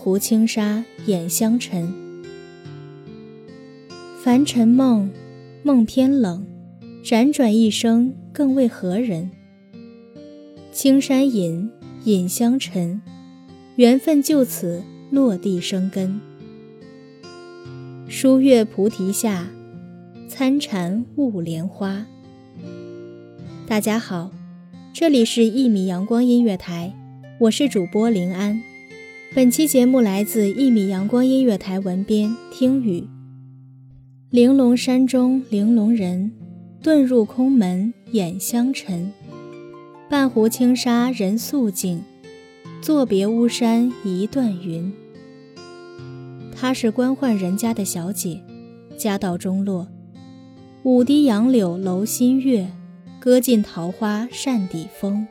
半壶轻纱掩香尘，凡尘梦，梦偏冷，辗转一生更为何人？青山隐，隐香尘，缘分就此落地生根。书月菩提下，参禅悟莲花。大家好，这里是一米阳光音乐台，我是主播林安。本期节目来自一米阳光音乐台文编听雨。玲珑山中玲珑人，遁入空门掩香尘。半壶轻纱人素净，作别巫山一段云。她是官宦人家的小姐，家道中落。舞堤杨柳楼新月，歌尽桃花扇底风。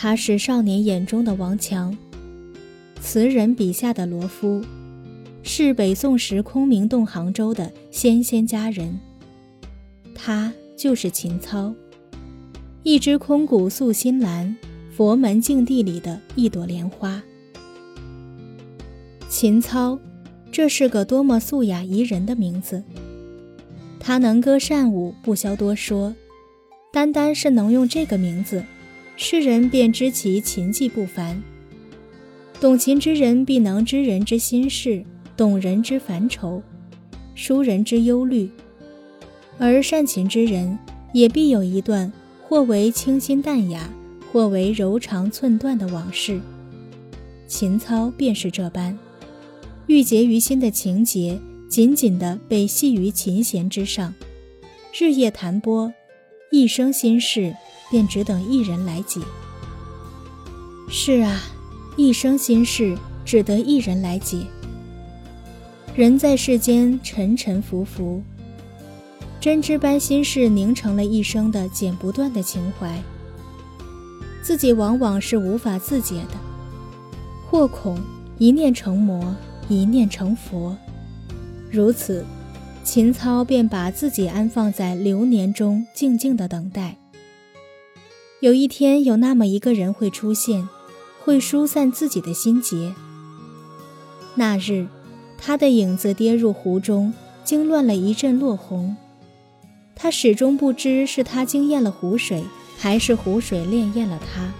他是少年眼中的王强，词人笔下的罗敷，是北宋时空明洞杭州的仙仙佳人。他就是秦操，一只空谷素心兰，佛门净地里的一朵莲花。秦操，这是个多么素雅宜人的名字。他能歌善舞，不消多说，单单是能用这个名字。世人便知其琴技不凡。懂琴之人必能知人之心事，懂人之烦愁，书人之忧虑；而善琴之人也必有一段或为清新淡雅，或为柔肠寸断的往事。琴操便是这般，郁结于心的情节，紧紧地被系于琴弦之上，日夜弹拨，一生心事。便只等一人来解。是啊，一生心事只得一人来解。人在世间沉沉浮浮，针织般心事凝成了一生的剪不断的情怀。自己往往是无法自解的，或恐一念成魔，一念成佛。如此，秦操便把自己安放在流年中，静静的等待。有一天，有那么一个人会出现，会疏散自己的心结。那日，他的影子跌入湖中，惊乱了一阵落红。他始终不知是他惊艳了湖水，还是湖水潋滟了他。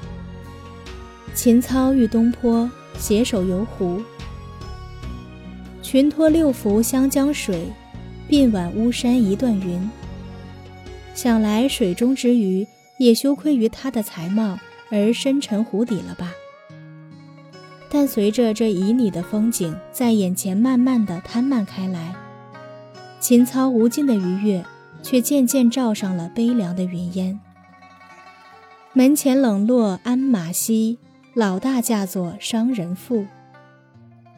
秦操遇东坡，携手游湖。群托六福湘江水，鬓挽巫山一段云。想来水中之鱼。也羞愧于他的才貌而深沉湖底了吧？但随着这旖旎的风景在眼前慢慢的摊漫开来，秦操无尽的愉悦却渐渐罩上了悲凉的云烟。门前冷落鞍马稀，老大嫁作商人妇。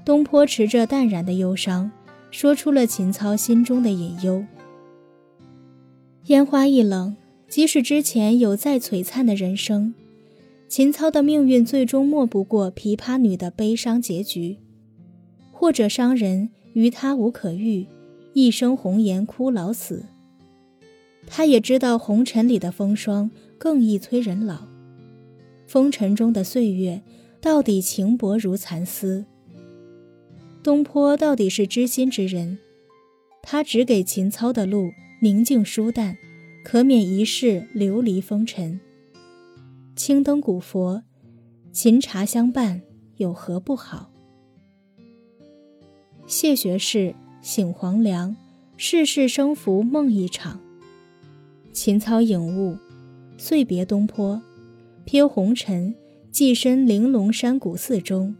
东坡持着淡然的忧伤，说出了秦操心中的隐忧。烟花易冷。即使之前有再璀璨的人生，秦操的命运最终莫不过琵琶女的悲伤结局，或者商人于他无可遇，一生红颜枯老死。他也知道红尘里的风霜更易催人老，风尘中的岁月到底情薄如蚕丝。东坡到底是知心之人，他只给秦操的路宁静舒淡。可免一世流离风尘。青灯古佛，琴茶相伴，有何不好？谢学士，醒黄粱，世事生浮梦一场。秦操颖悟，遂别东坡，瞥红尘，寄身玲珑山谷寺中。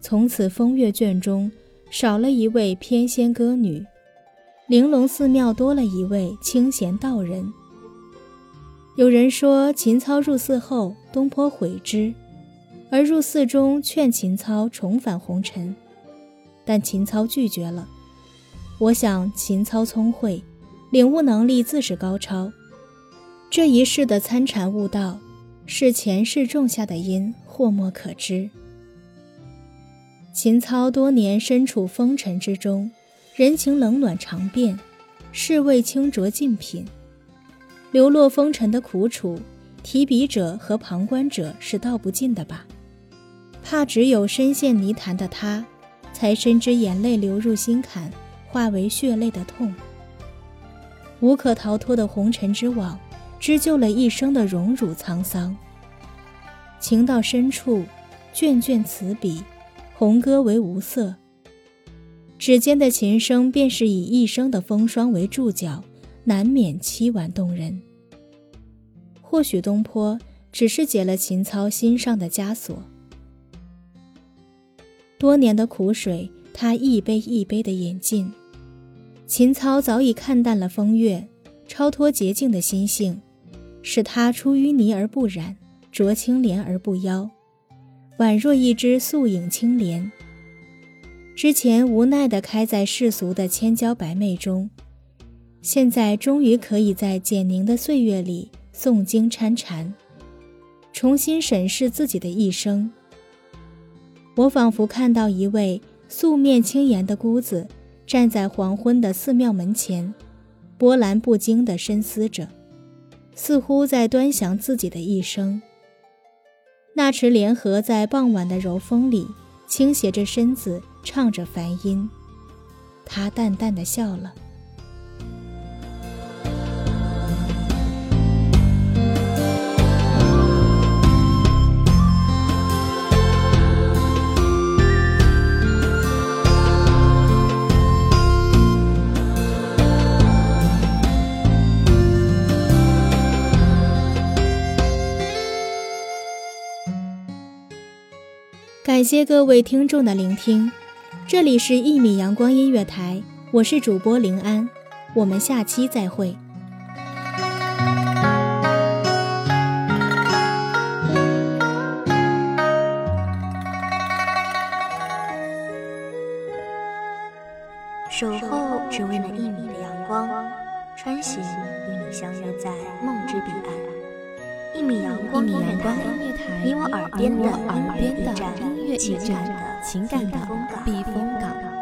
从此风月卷中少了一位翩仙歌女。玲珑寺庙多了一位清闲道人。有人说，秦操入寺后，东坡悔之，而入寺中劝秦操重返红尘，但秦操拒绝了。我想，秦操聪慧，领悟能力自是高超。这一世的参禅悟道，是前世种下的因，或莫可知。秦操多年身处风尘之中。人情冷暖常变，世味清浊尽品。流落风尘的苦楚，提笔者和旁观者是道不尽的吧？怕只有深陷泥潭的他，才深知眼泪流入心坎，化为血泪的痛。无可逃脱的红尘之网，织就了一生的荣辱沧桑。情到深处，卷卷此笔，红歌为无色。指尖的琴声，便是以一生的风霜为注脚，难免凄婉动人。或许东坡只是解了秦操心上的枷锁，多年的苦水，他一杯一杯的饮尽。秦操早已看淡了风月，超脱洁净的心性，使他出淤泥而不染，濯清涟而不妖，宛若一只素影青莲。之前无奈地开在世俗的千娇百媚中，现在终于可以在简宁的岁月里诵经参禅，重新审视自己的一生。我仿佛看到一位素面轻颜的姑子站在黄昏的寺庙门前，波澜不惊地深思着，似乎在端详自己的一生。那池莲荷在傍晚的柔风里倾斜着身子。唱着梵音，他淡淡的笑了。感谢各位听众的聆听。这里是《一米阳光音乐台》，我是主播林安，我们下期再会。守候只为那一米的阳光，穿行与你相约在梦之彼岸。一米阳光音乐台，你我耳边的音乐驿站，情感的。避风港。